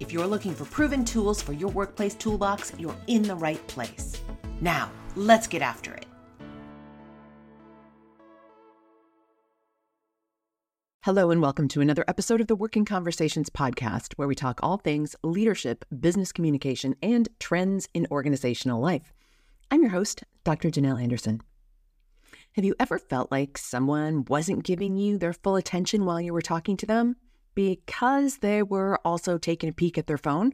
If you're looking for proven tools for your workplace toolbox, you're in the right place. Now, let's get after it. Hello, and welcome to another episode of the Working Conversations podcast, where we talk all things leadership, business communication, and trends in organizational life. I'm your host, Dr. Janel Anderson. Have you ever felt like someone wasn't giving you their full attention while you were talking to them? Because they were also taking a peek at their phone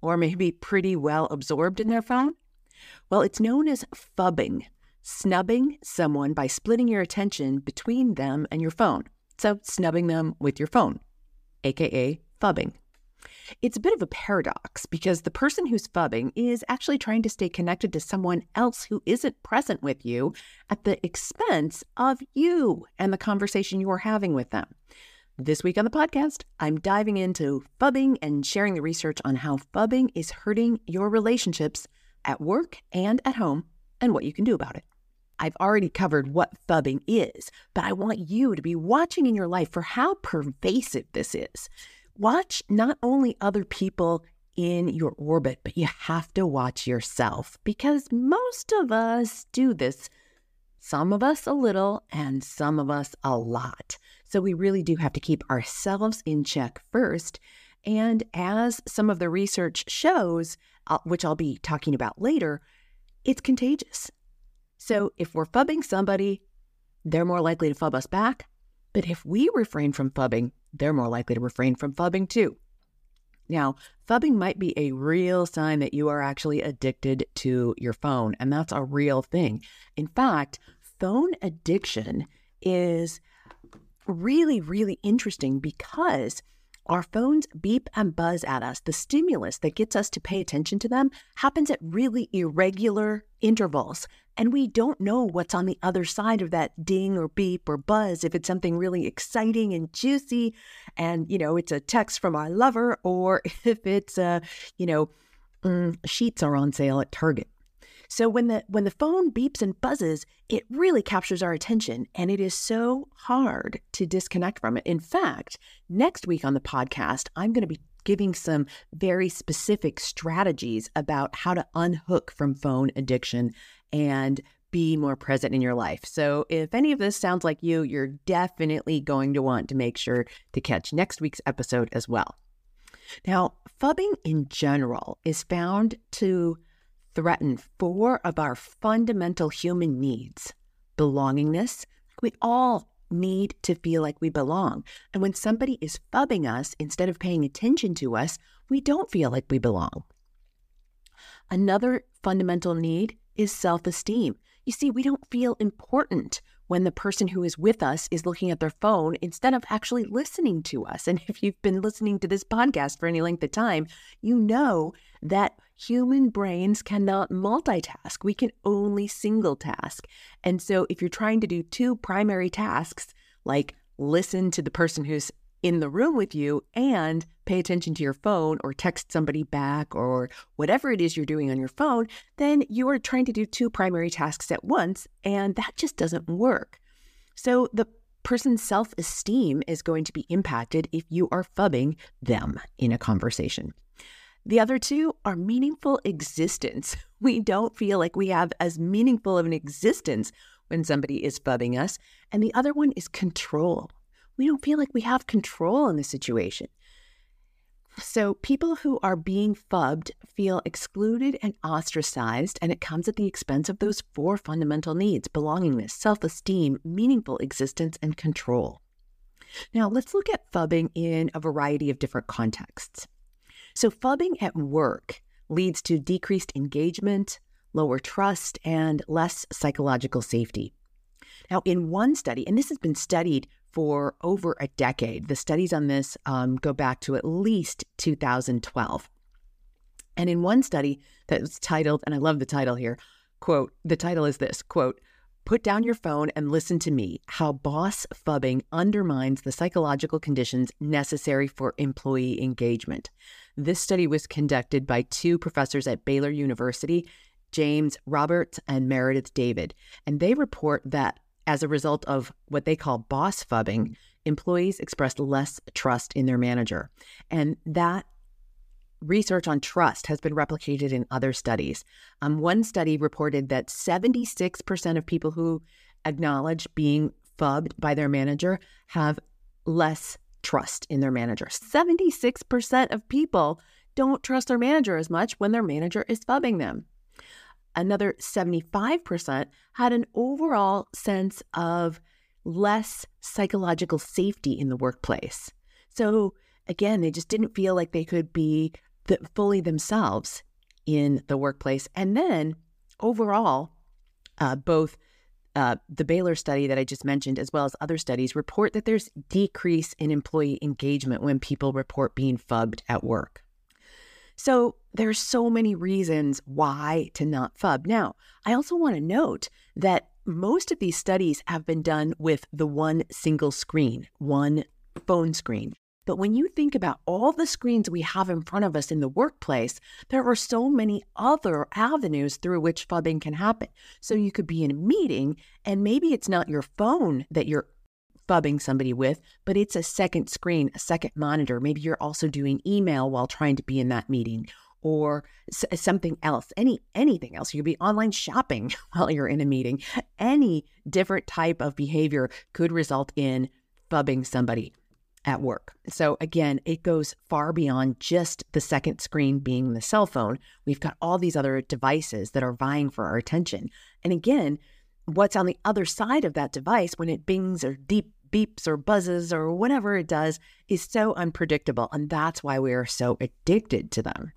or maybe pretty well absorbed in their phone? Well, it's known as phubbing, snubbing someone by splitting your attention between them and your phone. So, snubbing them with your phone, aka phubbing. It's a bit of a paradox because the person who's phubbing is actually trying to stay connected to someone else who isn't present with you at the expense of you and the conversation you are having with them. This week on the podcast, I'm diving into phubbing and sharing the research on how phubbing is hurting your relationships at work and at home and what you can do about it. I've already covered what phubbing is, but I want you to be watching in your life for how pervasive this is. Watch not only other people in your orbit, but you have to watch yourself because most of us do this. Some of us a little, and some of us a lot. So we really do have to keep ourselves in check first. And as some of the research shows, which I'll be talking about later, it's contagious. So if we're phubbing somebody, they're more likely to phub us back. But if we refrain from phubbing, they're more likely to refrain from phubbing too. Now, phubbing might be a real sign that you are actually addicted to your phone, and that's a real thing. In fact, phone addiction is really, really interesting because our phones beep and buzz at us. The stimulus that gets us to pay attention to them happens at really irregular intervals. And we don't know what's on the other side of that ding or beep or buzz if it's something really exciting and juicy and, you know, it's a text from our lover or if it's, uh, you know, mm, sheets are on sale at Target. So when the when the phone beeps and buzzes, it really captures our attention and it is so hard to disconnect from it. In fact, next week on the podcast, I'm going to be giving some very specific strategies about how to unhook from phone addiction and be more present in your life. So, if any of this sounds like you, you're definitely going to want to make sure to catch next week's episode as well. Now, phubbing in general is found to threaten four of our fundamental human needs belongingness. We all need to feel like we belong. And when somebody is phubbing us instead of paying attention to us, we don't feel like we belong. Another fundamental need is self esteem. You see, we don't feel important when the person who is with us is looking at their phone instead of actually listening to us. And if you've been listening to this podcast for any length of time, you know that human brains cannot multitask. We can only single task. And so if you're trying to do two primary tasks, like listen to the person who's in the room with you and pay attention to your phone or text somebody back or whatever it is you're doing on your phone, then you are trying to do two primary tasks at once, and that just doesn't work. So the person's self esteem is going to be impacted if you are phubbing them in a conversation. The other two are meaningful existence. We don't feel like we have as meaningful of an existence when somebody is phubbing us. And the other one is control we don't feel like we have control in the situation. So, people who are being phubbed feel excluded and ostracized, and it comes at the expense of those four fundamental needs belongingness, self esteem, meaningful existence, and control. Now, let's look at phubbing in a variety of different contexts. So, phubbing at work leads to decreased engagement, lower trust, and less psychological safety. Now, in one study, and this has been studied for over a decade. The studies on this um, go back to at least 2012. And in one study that was titled, and I love the title here, quote, the title is this quote, Put down your phone and listen to me how boss phubbing undermines the psychological conditions necessary for employee engagement. This study was conducted by two professors at Baylor University, James Roberts and Meredith David, and they report that as a result of what they call boss phubbing, employees expressed less trust in their manager. And that research on trust has been replicated in other studies. Um, one study reported that 76% of people who acknowledge being phubbed by their manager have less trust in their manager. 76% of people don't trust their manager as much when their manager is phubbing them. Another 75% had an overall sense of less psychological safety in the workplace. So, again, they just didn't feel like they could be fully themselves in the workplace. And then overall, uh, both uh, the Baylor study that I just mentioned, as well as other studies, report that there's decrease in employee engagement when people report being phubbed at work. So there's so many reasons why to not phub. Now, I also want to note that most of these studies have been done with the one single screen, one phone screen. But when you think about all the screens we have in front of us in the workplace, there are so many other avenues through which phubbing can happen. So you could be in a meeting and maybe it's not your phone that you're phubbing somebody with, but it's a second screen, a second monitor. Maybe you're also doing email while trying to be in that meeting or something else any anything else you could be online shopping while you're in a meeting any different type of behavior could result in phubbing somebody at work. So again, it goes far beyond just the second screen being the cell phone. We've got all these other devices that are vying for our attention. And again, what's on the other side of that device when it bings or deep beeps or buzzes or whatever it does is so unpredictable. And that's why we are so addicted to them.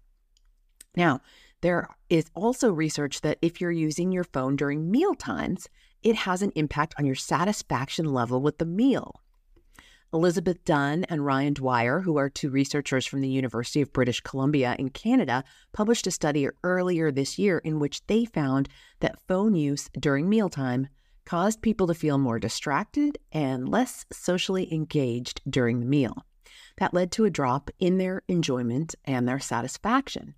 Now, there is also research that if you're using your phone during meal times, it has an impact on your satisfaction level with the meal. Elizabeth Dunn and Ryan Dwyer, who are two researchers from the University of British Columbia in Canada, published a study earlier this year in which they found that phone use during mealtime caused people to feel more distracted and less socially engaged during the meal. That led to a drop in their enjoyment and their satisfaction.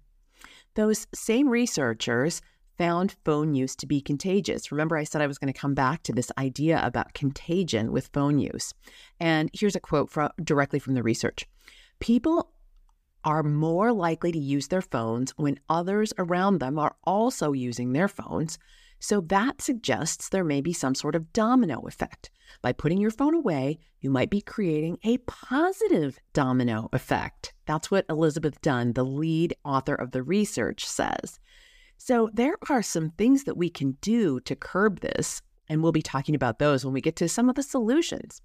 Those same researchers found phone use to be contagious. Remember, I said I was going to come back to this idea about contagion with phone use. And here's a quote from, directly from the research People are more likely to use their phones when others around them are also using their phones. So that suggests there may be some sort of domino effect. By putting your phone away, you might be creating a positive domino effect. That's what Elizabeth Dunn, the lead author of the research, says. So there are some things that we can do to curb this, and we'll be talking about those when we get to some of the solutions.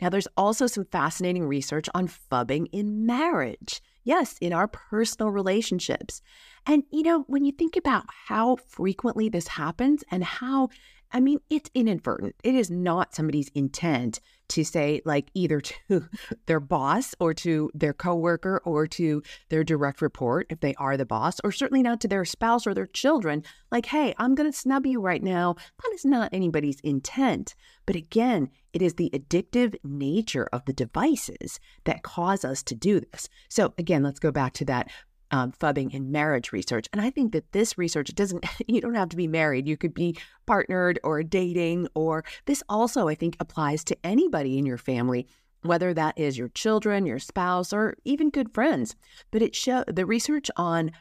Now, there's also some fascinating research on phubbing in marriage. Yes, in our personal relationships. And, you know, when you think about how frequently this happens and how I mean, it's inadvertent. It is not somebody's intent to say, like, either to their boss or to their coworker or to their direct report, if they are the boss, or certainly not to their spouse or their children, like, hey, I'm going to snub you right now. That is not anybody's intent. But again, it is the addictive nature of the devices that cause us to do this. So, again, let's go back to that um, phubbing in marriage research. And I think that this research doesn't, you don't have to be married. You could be partnered or dating, or this also, I think, applies to anybody in your family, whether that is your children, your spouse, or even good friends. But it show the research on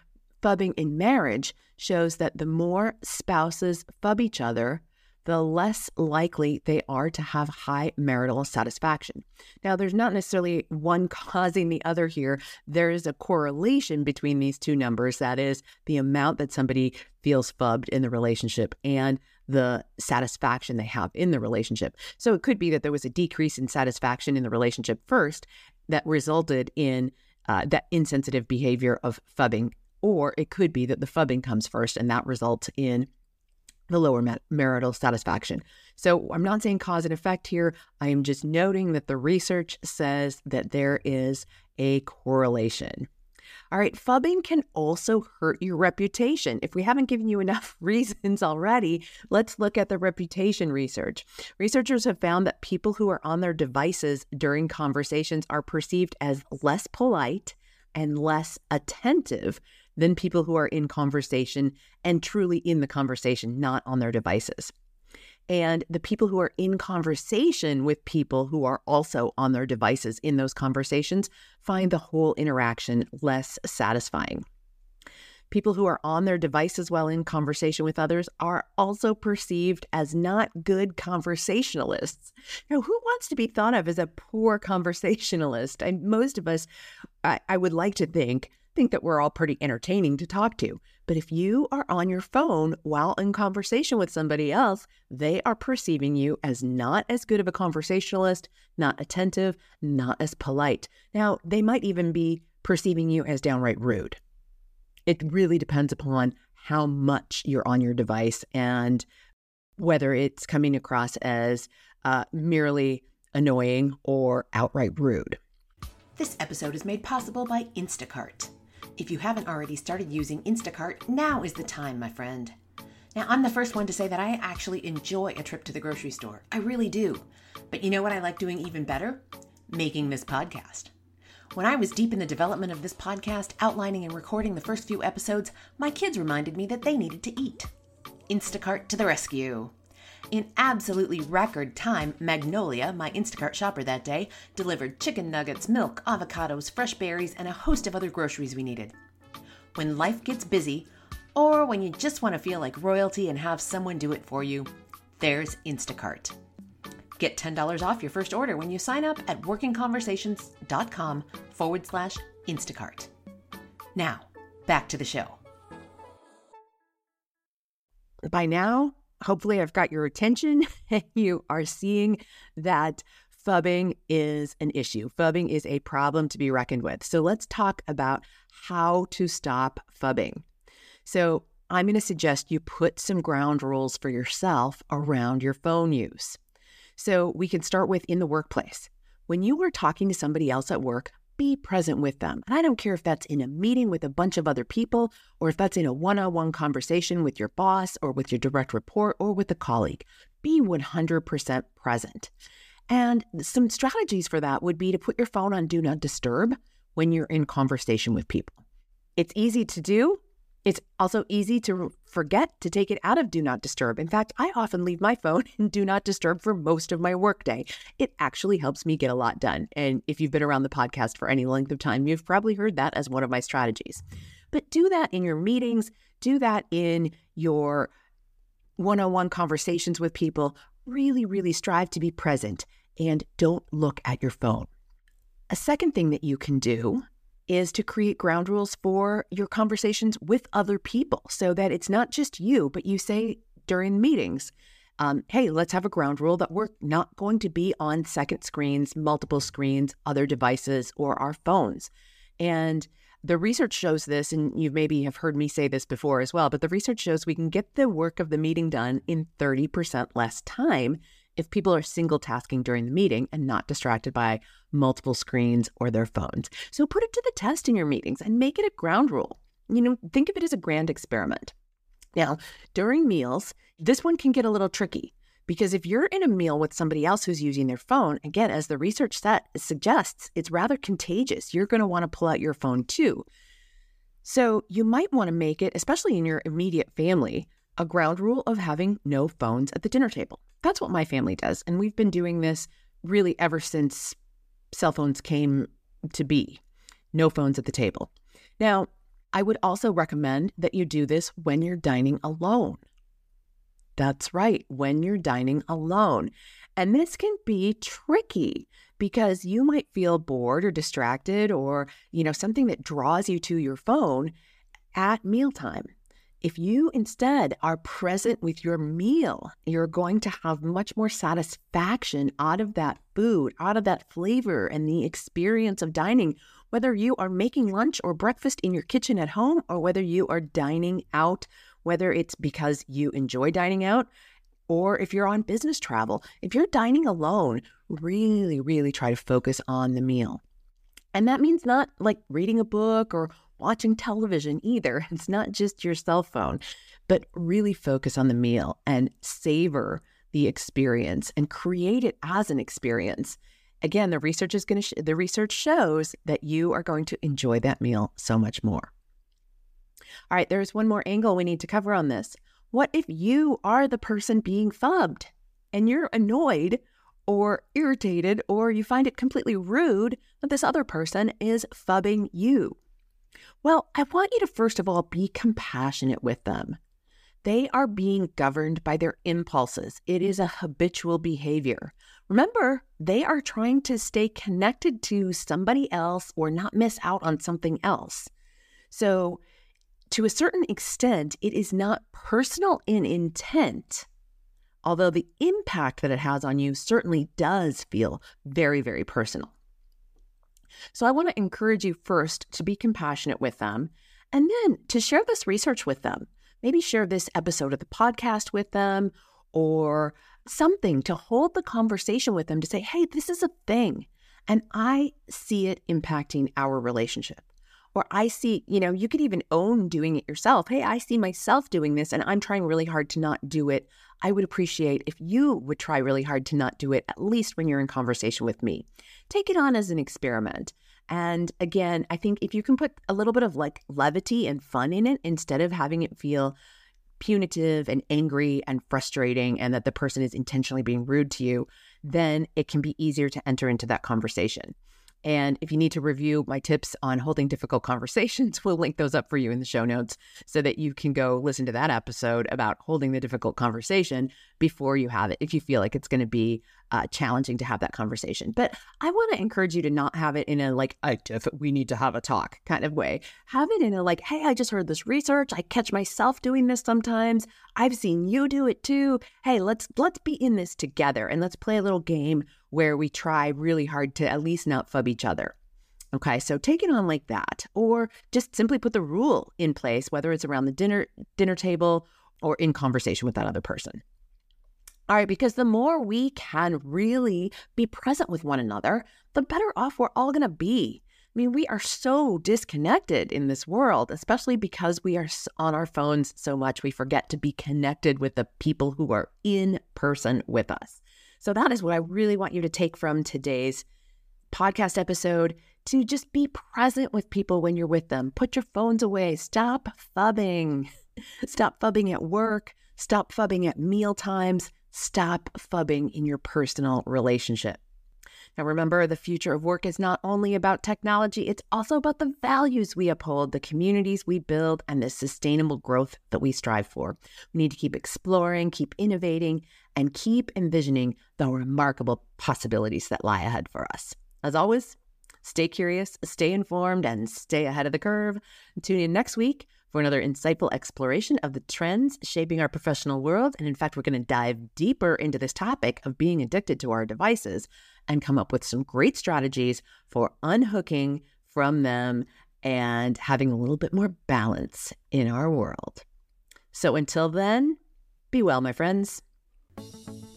phubbing in marriage shows that the more spouses phub each other, the less likely they are to have high marital satisfaction. Now, there's not necessarily one causing the other here. There is a correlation between these two numbers that is, the amount that somebody feels phubbed in the relationship and the satisfaction they have in the relationship. So it could be that there was a decrease in satisfaction in the relationship first that resulted in uh, that insensitive behavior of phubbing or it could be that the phubbing comes first and that results in the lower marital satisfaction. So I'm not saying cause and effect here. I am just noting that the research says that there is a correlation. All right, phubbing can also hurt your reputation. If we haven't given you enough reasons already, let's look at the reputation research. Researchers have found that people who are on their devices during conversations are perceived as less polite and less attentive than people who are in conversation and truly in the conversation, not on their devices. And the people who are in conversation with people who are also on their devices in those conversations find the whole interaction less satisfying. People who are on their devices while in conversation with others are also perceived as not good conversationalists. Now, who wants to be thought of as a poor conversationalist? And most of us, I, I would like to think, think that we're all pretty entertaining to talk to. But if you are on your phone while in conversation with somebody else, they are perceiving you as not as good of a conversationalist, not attentive, not as polite. Now, they might even be perceiving you as downright rude. It really depends upon how much you're on your device and whether it's coming across as uh, merely annoying or outright rude. This episode is made possible by Instacart. If you haven't already started using Instacart, now is the time, my friend. Now, I'm the first one to say that I actually enjoy a trip to the grocery store. I really do. But you know what I like doing even better? Making this podcast. When I was deep in the development of this podcast, outlining and recording the first few episodes, my kids reminded me that they needed to eat. Instacart to the rescue. In absolutely record time, Magnolia, my Instacart shopper that day, delivered chicken nuggets, milk, avocados, fresh berries, and a host of other groceries we needed. When life gets busy, or when you just want to feel like royalty and have someone do it for you, there's Instacart. Get $10 off your first order when you sign up at workingconversations.com forward slash Instacart. Now, back to the show. By now, hopefully I've got your attention you are seeing that phubbing is an issue. Phubbing is a problem to be reckoned with. So let's talk about how to stop phubbing. So I'm going to suggest you put some ground rules for yourself around your phone use. So we can start with in the workplace. When you are talking to somebody else at work, be present with them. And I don't care if that's in a meeting with a bunch of other people, or if that's in a one on one conversation with your boss, or with your direct report, or with a colleague. Be 100% present. And some strategies for that would be to put your phone on Do Not Disturb when you're in conversation with people. It's easy to do, it's also easy to forget to take it out of Do Not Disturb. In fact, I often leave my phone in Do Not Disturb for most of my workday. It actually helps me get a lot done. And if you've been around the podcast for any length of time, you've probably heard that as one of my strategies. But do that in your meetings, do that in your one on one conversations with people. Really, really strive to be present and don't look at your phone. A second thing that you can do is to create ground rules for your conversations with other people so that it's not just you, but you say during meetings, um, hey, let's have a ground rule that we're not going to be on second screens, multiple screens, other devices, or our phones. And the research shows this, and you maybe have heard me say this before as well, but the research shows we can get the work of the meeting done in 30% less time if people are single tasking during the meeting and not distracted by multiple screens or their phones. So put it to the test in your meetings and make it a ground rule. You know, think of it as a grand experiment. Now, during meals, this one can get a little tricky because if you're in a meal with somebody else who's using their phone, again, as the research set suggests, it's rather contagious. You're going to want to pull out your phone too. So you might want to make it, especially in your immediate family, a ground rule of having no phones at the dinner table. That's what my family does. And we've been doing this really ever since cell phones came to be. No phones at the table. Now, I would also recommend that you do this when you're dining alone. That's right, when you're dining alone. And this can be tricky because you might feel bored or distracted or, you know, something that draws you to your phone at mealtime. If you instead are present with your meal, you're going to have much more satisfaction out of that food, out of that flavor, and the experience of dining, whether you are making lunch or breakfast in your kitchen at home, or whether you are dining out, whether it's because you enjoy dining out, or if you're on business travel. If you're dining alone, really, really try to focus on the meal. And that means not like reading a book or watching television either. It's not just your cell phone, but really focus on the meal and savor the experience and create it as an experience. Again, the research is going to sh- the research shows that you are going to enjoy that meal so much more. All right, there's one more angle we need to cover on this. What if you are the person being phubbed and you're annoyed or irritated or you find it completely rude that this other person is phubbing you? Well, I want you to first of all be compassionate with them. They are being governed by their impulses. It is a habitual behavior. Remember, they are trying to stay connected to somebody else or not miss out on something else. So, to a certain extent, it is not personal in intent, although the impact that it has on you certainly does feel very, very personal. So I want to encourage you first to be compassionate with them and then to share this research with them. Maybe share this episode of the podcast with them or something to hold the conversation with them to say, hey, this is a thing. And I see it impacting our relationship. Or I see, you know, you could even own doing it yourself. Hey, I see myself doing this and I'm trying really hard to not do it. I would appreciate if you would try really hard to not do it, at least when you're in conversation with me. Take it on as an experiment. And again, I think if you can put a little bit of like levity and fun in it instead of having it feel punitive and angry and frustrating and that the person is intentionally being rude to you, then it can be easier to enter into that conversation. And if you need to review my tips on holding difficult conversations, we'll link those up for you in the show notes so that you can go listen to that episode about holding the difficult conversation before you have it if you feel like it's going to be uh, challenging to have that conversation. But I want to encourage you to not have it in a like, I def- we need to have a talk kind of way. Have it in a like, hey, I just heard this research. I catch myself doing this sometimes. I've seen you do it too. Hey, let's let's be in this together and let's play a little game where we try really hard to at least not phub each other. Okay, so take it on like that, or just simply put the rule in place, whether it's around the dinner dinner table or in conversation with that other person. All right, because the more we can really be present with one another, the better off we're all to be. I mean, we are so disconnected in this world, especially because we are on our phones so much, we forget to be connected with the people who are in person with us. So, that is what I really want you to take from today's podcast episode to just be present with people when you're with them. Put your phones away. Stop phubbing. Stop phubbing at work. Stop phubbing at meal times. Stop phubbing in your personal relationship. Now, remember, the future of work is not only about technology, it's also about the values we uphold, the communities we build, and the sustainable growth that we strive for. We need to keep exploring, keep innovating, and keep envisioning the remarkable possibilities that lie ahead for us. As always, stay curious, stay informed, and stay ahead of the curve. Tune in next week for another insightful exploration of the trends shaping our professional world. And in fact, we're going to dive deeper into this topic of being addicted to our devices and come up with some great strategies for unhooking from them and having a little bit more balance in our world. So until then, be well, my friends.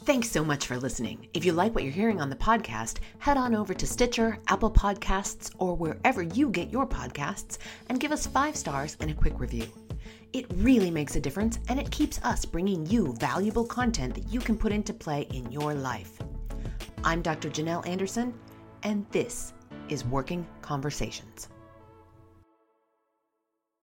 Thanks so much for listening. If you like what you're hearing on the podcast, head on over to Stitcher, Apple Podcasts, or wherever you get your podcasts and give us five stars and a quick review. It really makes a difference and it keeps us bringing you valuable content that you can put into play in your life. I'm Dr. Janel Anderson, and this is Working Conversations.